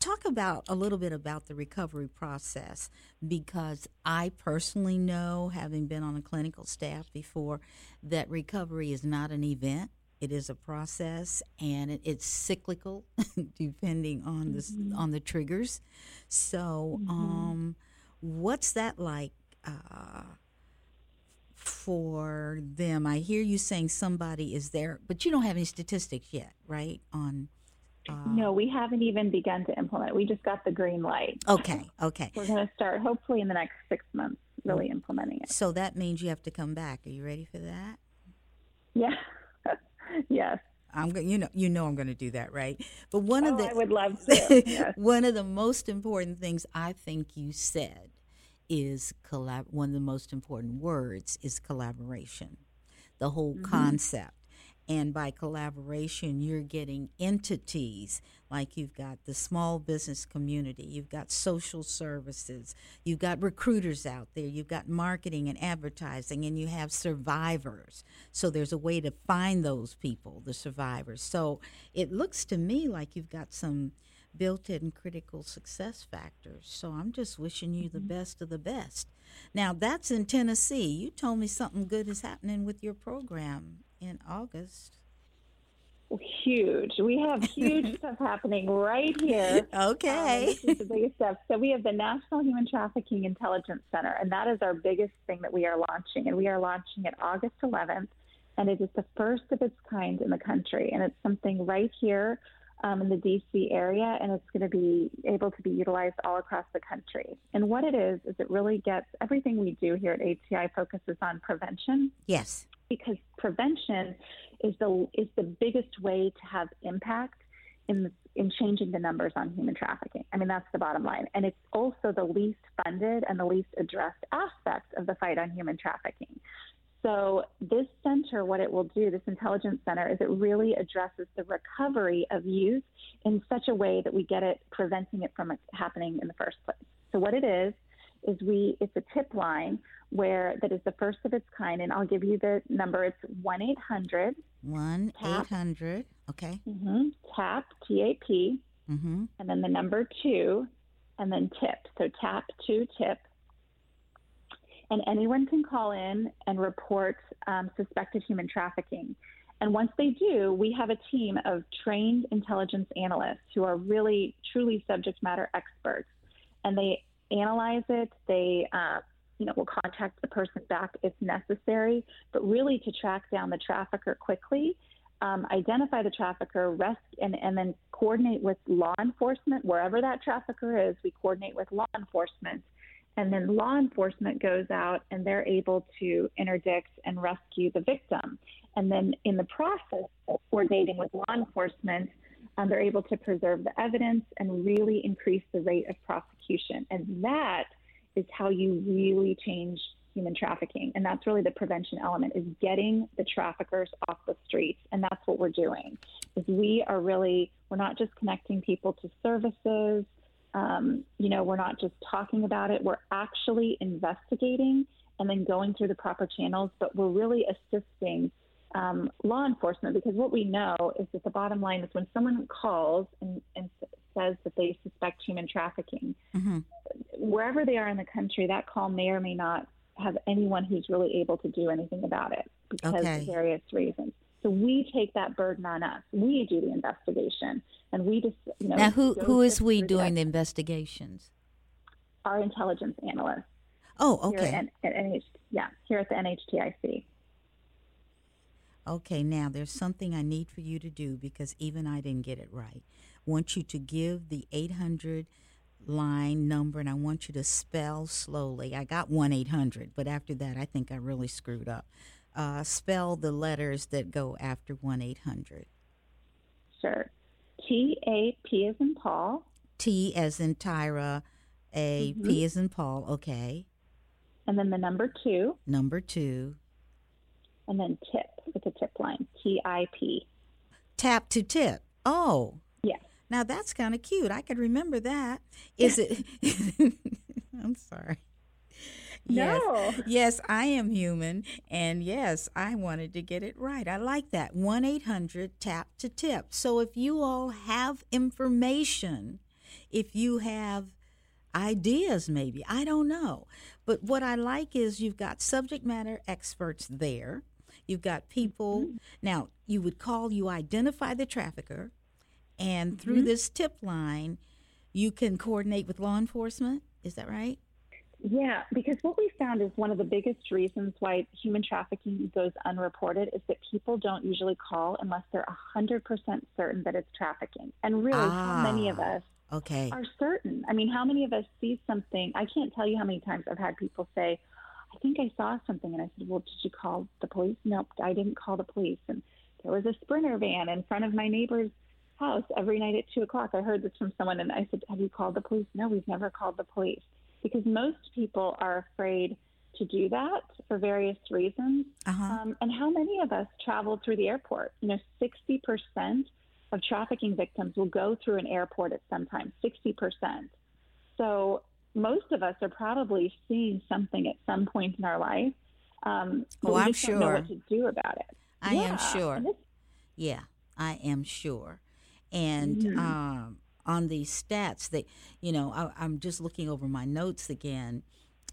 A: talk about a little bit about the recovery process because I personally know, having been on a clinical staff before, that recovery is not an event. It is a process, and it, it's cyclical, depending on the mm-hmm. on the triggers. So, mm-hmm. um, what's that like uh, for them? I hear you saying somebody is there, but you don't have any statistics yet, right? On
B: uh, no, we haven't even begun to implement. We just got the green light.
A: Okay, okay.
B: We're going to start hopefully in the next six months, really implementing it.
A: So that means you have to come back. Are you ready for that?
B: Yeah. yes.
A: I'm going. you know you know I'm going to do that right. But one
B: oh,
A: of the
B: I would love to. Yes.
A: one of the most important things I think you said is collab. One of the most important words is collaboration. The whole mm-hmm. concept and by collaboration, you're getting entities like you've got the small business community, you've got social services, you've got recruiters out there, you've got marketing and advertising, and you have survivors. So there's a way to find those people, the survivors. So it looks to me like you've got some built in critical success factors. So I'm just wishing you the mm-hmm. best of the best. Now, that's in Tennessee. You told me something good is happening with your program in August.
B: Huge. We have huge stuff happening right here.
A: Okay.
B: Um, this is the biggest stuff. So we have the National Human Trafficking Intelligence Center, and that is our biggest thing that we are launching. And we are launching it August 11th, and it is the first of its kind in the country. And it's something right here um, in the DC area, and it's going to be able to be utilized all across the country. And what it is, is it really gets everything we do here at ATI focuses on prevention.
A: Yes
B: because prevention is the is the biggest way to have impact in the, in changing the numbers on human trafficking. I mean that's the bottom line, and it's also the least funded and the least addressed aspect of the fight on human trafficking. So this center, what it will do, this intelligence center, is it really addresses the recovery of youth in such a way that we get it preventing it from happening in the first place. So what it is is we it's a tip line where that is the first of its kind, and I'll give you the number. It's one eight hundred.
A: One eight hundred. Okay.
B: Mm-hmm, tap T A P.
A: Mm-hmm.
B: And then the number two, and then tip. So tap two tip. And anyone can call in and report um, suspected human trafficking. And once they do, we have a team of trained intelligence analysts who are really, truly subject matter experts. And they analyze it, they uh, you know, we'll contact the person back if necessary, but really to track down the trafficker quickly, um, identify the trafficker, rest, and, and then coordinate with law enforcement wherever that trafficker is. We coordinate with law enforcement, and then law enforcement goes out and they're able to interdict and rescue the victim. And then in the process of coordinating with law enforcement, um, they're able to preserve the evidence and really increase the rate of prosecution. And that is how you really change human trafficking. And that's really the prevention element is getting the traffickers off the streets. And that's what we're doing is we are really, we're not just connecting people to services. Um, you know, we're not just talking about it. We're actually investigating and then going through the proper channels, but we're really assisting um, law enforcement because what we know is that the bottom line is when someone calls and, and says that they suspect human trafficking, mm-hmm. wherever they are in the country, that call may or may not have anyone who's really able to do anything about it because okay. of various reasons. So we take that burden on us. We do the investigation, and we just you know.
A: Now, who who is we doing the investigations?
B: Our intelligence analysts.
A: Oh, okay.
B: At, at NH, yeah, here at the NHTIC.
A: Okay, now there's something I need for you to do because even I didn't get it right. I want you to give the 800 line number and I want you to spell slowly. I got 1 800, but after that, I think I really screwed up. Uh, spell the letters that go after 1 800.
B: Sure. T A P as in Paul.
A: T as in Tyra. A mm-hmm. P as in Paul. Okay.
B: And then the number two.
A: Number two
B: and then tip with a tip line, T I P.
A: Tap to tip. Oh.
B: Yeah.
A: Now that's kind of cute. I could remember that. Is it? I'm sorry.
B: Yes.
A: No. Yes, I am human. And yes, I wanted to get it right. I like that. 1 800 tap to tip. So if you all have information, if you have ideas, maybe, I don't know. But what I like is you've got subject matter experts there. You've got people. Mm-hmm. Now, you would call, you identify the trafficker, and through mm-hmm. this tip line, you can coordinate with law enforcement. Is that right?
B: Yeah, because what we found is one of the biggest reasons why human trafficking goes unreported is that people don't usually call unless they're 100% certain that it's trafficking. And really, ah, how many of us
A: okay.
B: are certain? I mean, how many of us see something? I can't tell you how many times I've had people say, I think I saw something. And I said, Well, did you call the police? Nope, I didn't call the police. And there was a sprinter van in front of my neighbor's house every night at two o'clock. I heard this from someone and I said, Have you called the police? No, we've never called the police. Because most people are afraid to do that for various reasons. Uh-huh. Um, and how many of us travel through the airport? You know, 60% of trafficking victims will go through an airport at some time, 60%. So most of us are probably seeing something at some point in our life. Um,
A: oh, I'm sure. Don't
B: know what to do about it.
A: I yeah. am sure. Yeah, I am sure. And mm-hmm. um, on these stats, that you know, I, am just looking over my notes again,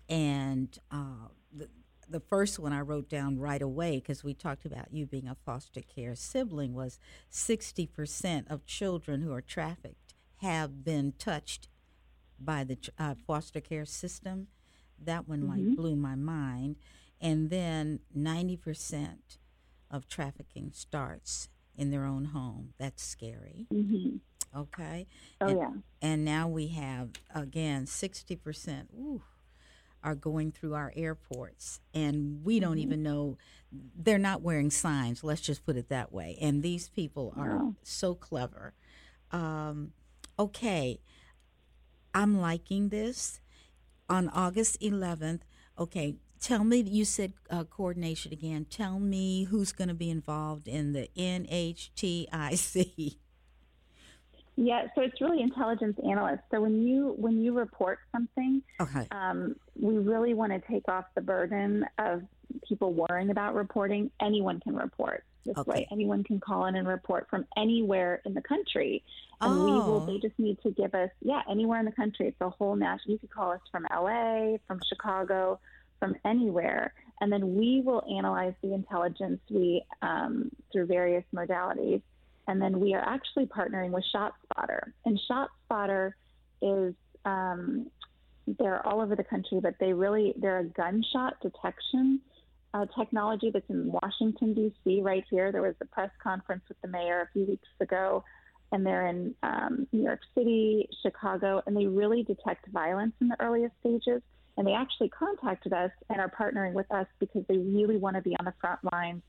A: and uh, the the first one I wrote down right away because we talked about you being a foster care sibling was 60% of children who are trafficked have been touched by the uh, foster care system. That one mm-hmm. like blew my mind. And then 90% of trafficking starts in their own home. That's scary.
B: Mm-hmm.
A: Okay.
B: Oh,
A: and,
B: yeah.
A: And now we have, again, 60% are going through our airports. And we don't mm-hmm. even know, they're not wearing signs. Let's just put it that way. And these people are so clever. Um, okay. I'm liking this. On August 11th, okay, tell me, you said uh, coordination again. Tell me who's going to be involved in the NHTIC.
B: Yeah, so it's really intelligence analysts. So when you when you report something,
A: okay.
B: um, we really want to take off the burden of people worrying about reporting. Anyone can report this okay. way. Anyone can call in and report from anywhere in the country, and oh. we will. They just need to give us yeah anywhere in the country. It's a whole national. You could call us from L.A., from Chicago, from anywhere, and then we will analyze the intelligence we um, through various modalities and then we are actually partnering with ShotSpotter. And ShotSpotter is um, they're all over the country, but they really they're a gunshot detection uh, technology that's in Washington D.C. right here. There was a press conference with the mayor a few weeks ago, and they're in um, New York City, Chicago, and they really detect violence in the earliest stages. And they actually contacted us and are partnering with us because they really want to be on the front lines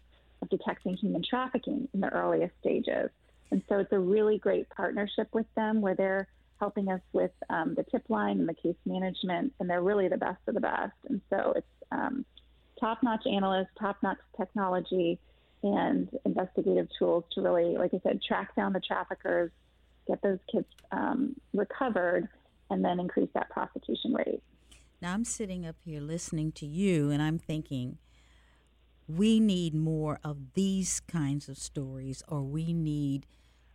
B: of detecting human trafficking in the earliest stages. And so it's a really great partnership with them where they're helping us with um, the tip line and the case management, and they're really the best of the best. And so it's um, top notch analysts, top notch technology, and investigative tools to really, like I said, track down the traffickers, get those kids um, recovered, and then increase that prosecution rate.
A: Now, I'm sitting up here listening to you, and I'm thinking, we need more of these kinds of stories, or we need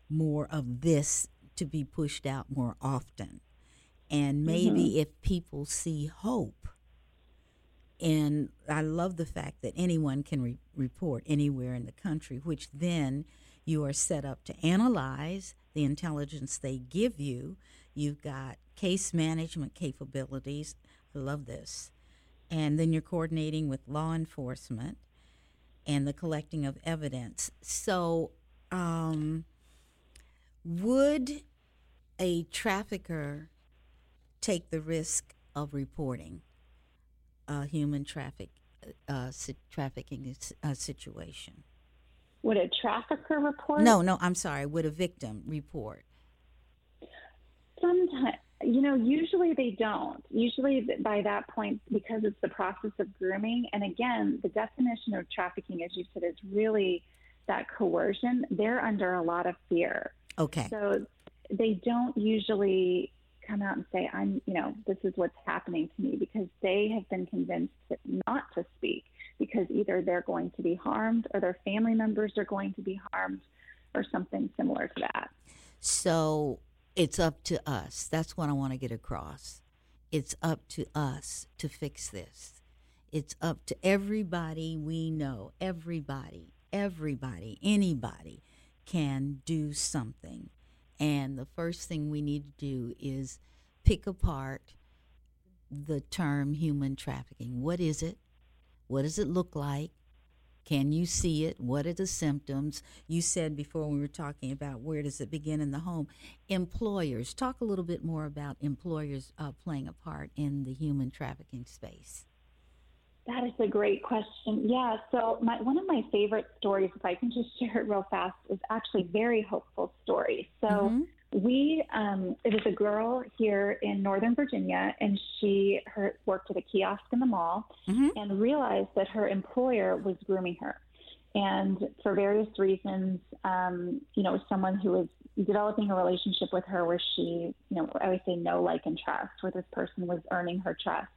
A: more of this to be pushed out more often. And maybe mm-hmm. if people see hope, and I love the fact that anyone can re- report anywhere in the country, which then you are set up to analyze the intelligence they give you. You've got case management capabilities. I love this. And then you're coordinating with law enforcement and the collecting of evidence. So, um, would a trafficker take the risk of reporting a human traffic uh, trafficking uh, situation?
B: Would a trafficker report?
A: No, no, I'm sorry. Would a victim report?
B: Sometimes, you know, usually they don't. Usually by that point, because it's the process of grooming, and again, the definition of trafficking, as you said, is really that coercion. They're under a lot of fear.
A: Okay.
B: So they don't usually come out and say, I'm, you know, this is what's happening to me because they have been convinced not to speak because either they're going to be harmed or their family members are going to be harmed or something similar to that.
A: So it's up to us. That's what I want to get across. It's up to us to fix this. It's up to everybody we know, everybody, everybody, anybody can do something. And the first thing we need to do is pick apart the term human trafficking. What is it? What does it look like? Can you see it? What are the symptoms? You said before we were talking about where does it begin in the home. Employers, talk a little bit more about employers uh, playing a part in the human trafficking space.
B: That is a great question. Yeah, so my, one of my favorite stories, if I can just share it real fast, is actually a very hopeful story. So mm-hmm. We, um, it was a girl here in Northern Virginia, and she her, worked at a kiosk in the mall mm-hmm. and realized that her employer was grooming her. And for various reasons, um, you know, someone who was developing a relationship with her where she, you know, I would say no like and trust, where this person was earning her trust.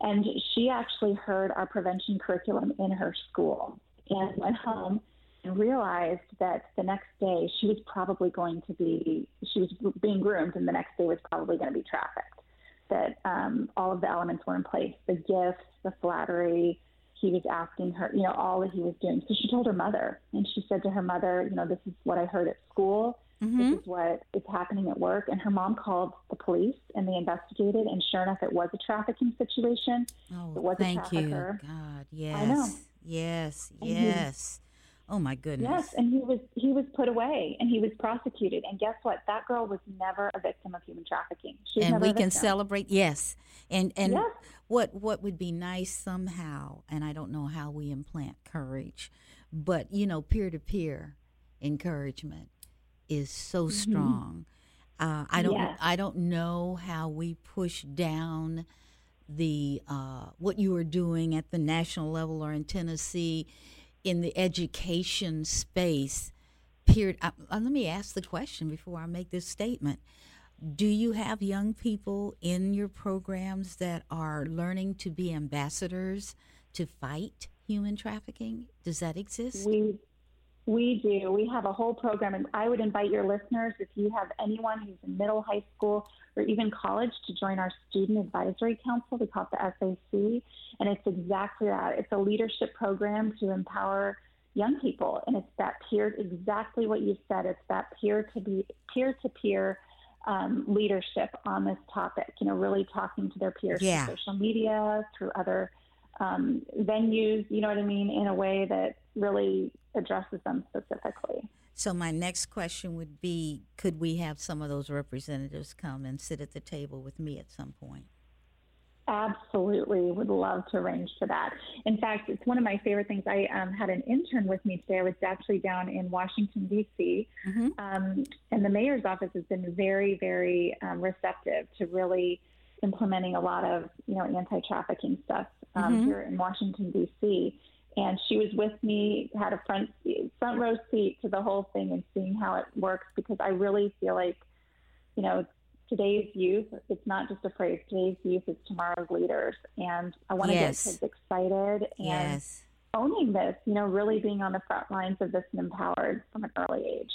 B: And she actually heard our prevention curriculum in her school and went home and realized that the next day she was probably going to be, she was being groomed, and the next day was probably going to be trafficked. That um, all of the elements were in place the gifts, the flattery. He was asking her, you know, all that he was doing. So she told her mother, and she said to her mother, you know, this is what I heard at school. Mm-hmm. This is what is happening at work. And her mom called the police and they investigated. And sure enough, it was a trafficking situation.
A: Oh,
B: it was
A: thank
B: a
A: you. God, yes. I know. Yes, and yes. Oh my goodness.
B: Yes, and he was he was put away and he was prosecuted. And guess what? That girl was never a victim of human trafficking.
A: and we can celebrate. Yes, and and yes. what what would be nice somehow, and I don't know how we implant courage, but you know, peer to peer encouragement is so mm-hmm. strong. Uh, I don't yes. I don't know how we push down the uh, what you are doing at the national level or in Tennessee in the education space. Period. Uh, uh, let me ask the question before I make this statement. Do you have young people in your programs that are learning to be ambassadors to fight human trafficking? Does that exist?
B: We we do. We have a whole program, and I would invite your listeners, if you have anyone who's in middle, high school, or even college, to join our Student Advisory Council. We call it the SAC, and it's exactly that. It's a leadership program to empower young people, and it's that peer, exactly what you said. It's that peer to be peer to peer um, leadership on this topic. You know, really talking to their peers
A: yeah.
B: through social media, through other um, venues. You know what I mean, in a way that really addresses them specifically.
A: So my next question would be: Could we have some of those representatives come and sit at the table with me at some point?
B: Absolutely, would love to arrange for that. In fact, it's one of my favorite things. I um, had an intern with me today. I was actually down in Washington D.C., mm-hmm. um, and the mayor's office has been very, very um, receptive to really implementing a lot of you know anti-trafficking stuff um, mm-hmm. here in Washington D.C. And she was with me, had a front front row seat to the whole thing and seeing how it works because I really feel like you know today's youth, it's not just a phrase, today's youth is tomorrow's leaders. And I want to yes. get kids excited and yes. owning this, you know, really being on the front lines of this and empowered from an early age.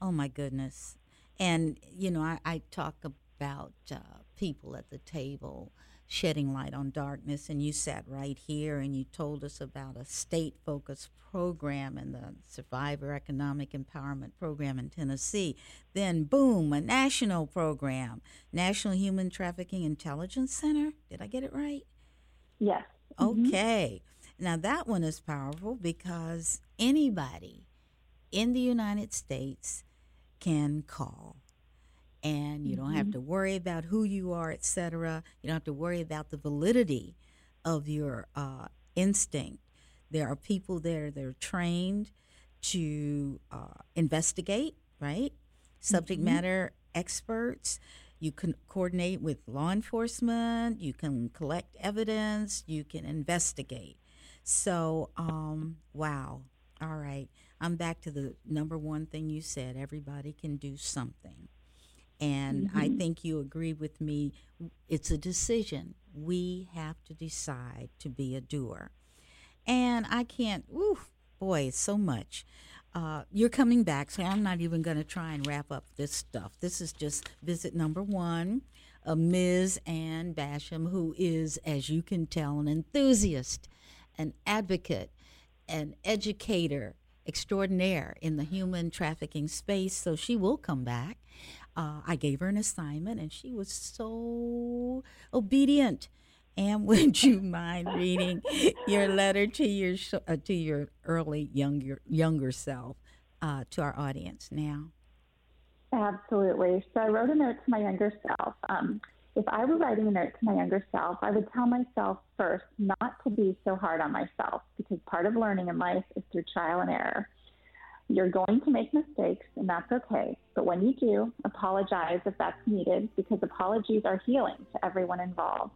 A: Oh, my goodness. And, you know, I, I talk about uh, people at the table shedding light on darkness. And you sat right here and you told us about a state focused program and the Survivor Economic Empowerment Program in Tennessee. Then, boom, a national program, National Human Trafficking Intelligence Center. Did I get it right?
B: Yes.
A: Mm-hmm. Okay. Mm-hmm. Now, that one is powerful because anybody in the United States can call and you mm-hmm. don't have mm-hmm. to worry about who you are, etc. You don't have to worry about the validity of your uh, instinct. There are people there that are trained to uh, investigate, right? Subject mm-hmm. matter experts. You can coordinate with law enforcement. You can collect evidence. You can investigate. So, um, wow. All right. I'm back to the number one thing you said everybody can do something. And mm-hmm. I think you agree with me. It's a decision. We have to decide to be a doer. And I can't, ooh, boy, it's so much. Uh, you're coming back, so I'm not even going to try and wrap up this stuff. This is just visit number one of Ms. Anne Basham, who is, as you can tell, an enthusiast, an advocate, an educator extraordinaire in the human trafficking space. So she will come back. Uh, I gave her an assignment, and she was so obedient. And would you mind reading your letter to your uh, to your early younger younger self uh, to our audience now?
B: Absolutely. So I wrote a note to my younger self. Um, if I were writing a note to my younger self, I would tell myself first not to be so hard on myself because part of learning in life is through trial and error. You're going to make mistakes, and that's okay. But when you do, apologize if that's needed because apologies are healing to everyone involved.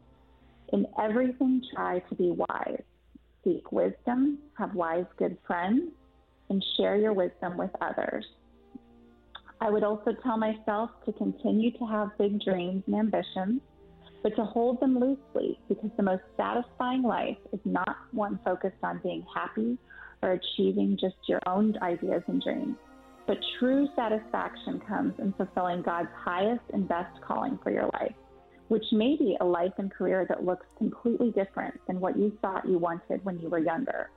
B: In everything, try to be wise. Seek wisdom, have wise, good friends, and share your wisdom with others. I would also tell myself to continue to have big dreams and ambitions, but to hold them loosely because the most satisfying life is not one focused on being happy or achieving just your own ideas and dreams. But true satisfaction comes in fulfilling God's highest and best calling for your life, which may be a life and career that looks completely different than what you thought you wanted when you were younger.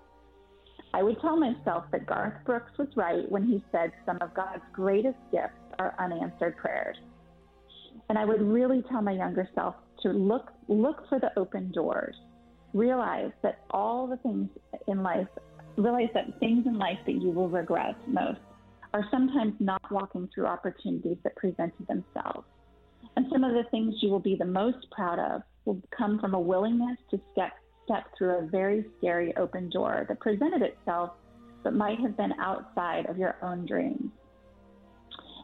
B: I would tell myself that Garth Brooks was right when he said some of God's greatest gifts are unanswered prayers. And I would really tell my younger self to look look for the open doors. Realize that all the things in life realize that things in life that you will regret most are sometimes not walking through opportunities that presented themselves. And some of the things you will be the most proud of will come from a willingness to step, step through a very scary open door that presented itself but might have been outside of your own dreams.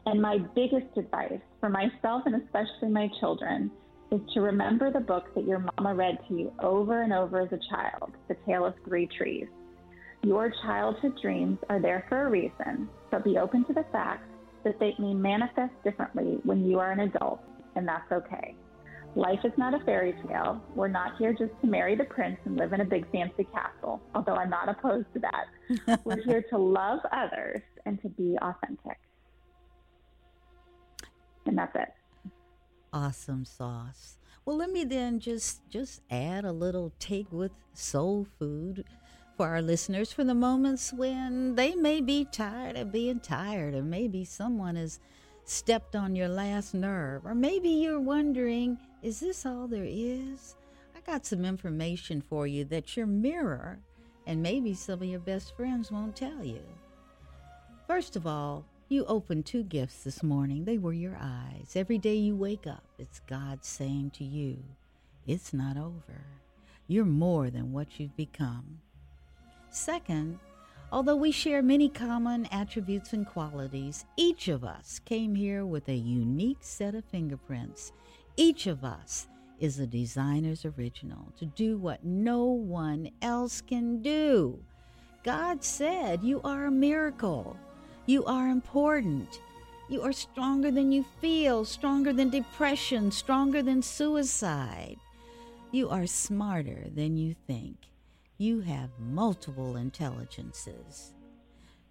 B: And my biggest advice for myself and especially my children is to remember the book that your mama read to you over and over as a child, The Tale of Three Trees. Your childhood dreams are there for a reason, but be open to the fact that they may manifest differently when you are an adult, and that's okay. Life is not a fairy tale. We're not here just to marry the prince and live in a big fancy castle, although I'm not opposed to that. We're here to love others and to be authentic. And that's it.
A: Awesome sauce. Well, let me then just just add a little take with soul food for our listeners for the moments when they may be tired of being tired, or maybe someone has stepped on your last nerve. Or maybe you're wondering, is this all there is? I got some information for you that your mirror and maybe some of your best friends won't tell you. First of all, you opened two gifts this morning. They were your eyes. Every day you wake up, it's God saying to you, It's not over. You're more than what you've become. Second, although we share many common attributes and qualities, each of us came here with a unique set of fingerprints. Each of us is a designer's original to do what no one else can do. God said, You are a miracle. You are important. You are stronger than you feel, stronger than depression, stronger than suicide. You are smarter than you think. You have multiple intelligences.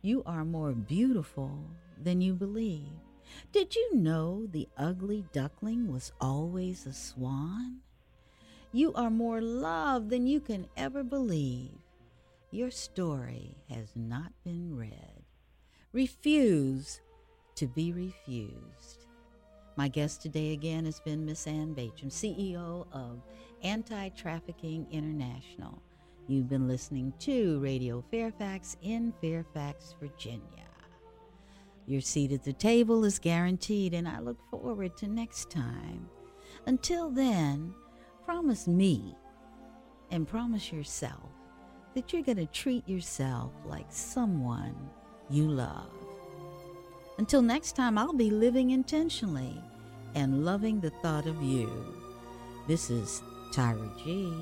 A: You are more beautiful than you believe. Did you know the ugly duckling was always a swan? You are more loved than you can ever believe. Your story has not been read. Refuse to be refused. My guest today again has been Miss Anne Basham, CEO of Anti Trafficking International. You've been listening to Radio Fairfax in Fairfax, Virginia. Your seat at the table is guaranteed, and I look forward to next time. Until then, promise me and promise yourself that you're going to treat yourself like someone you love. Until next time, I'll be living intentionally and loving the thought of you. This is Tyra G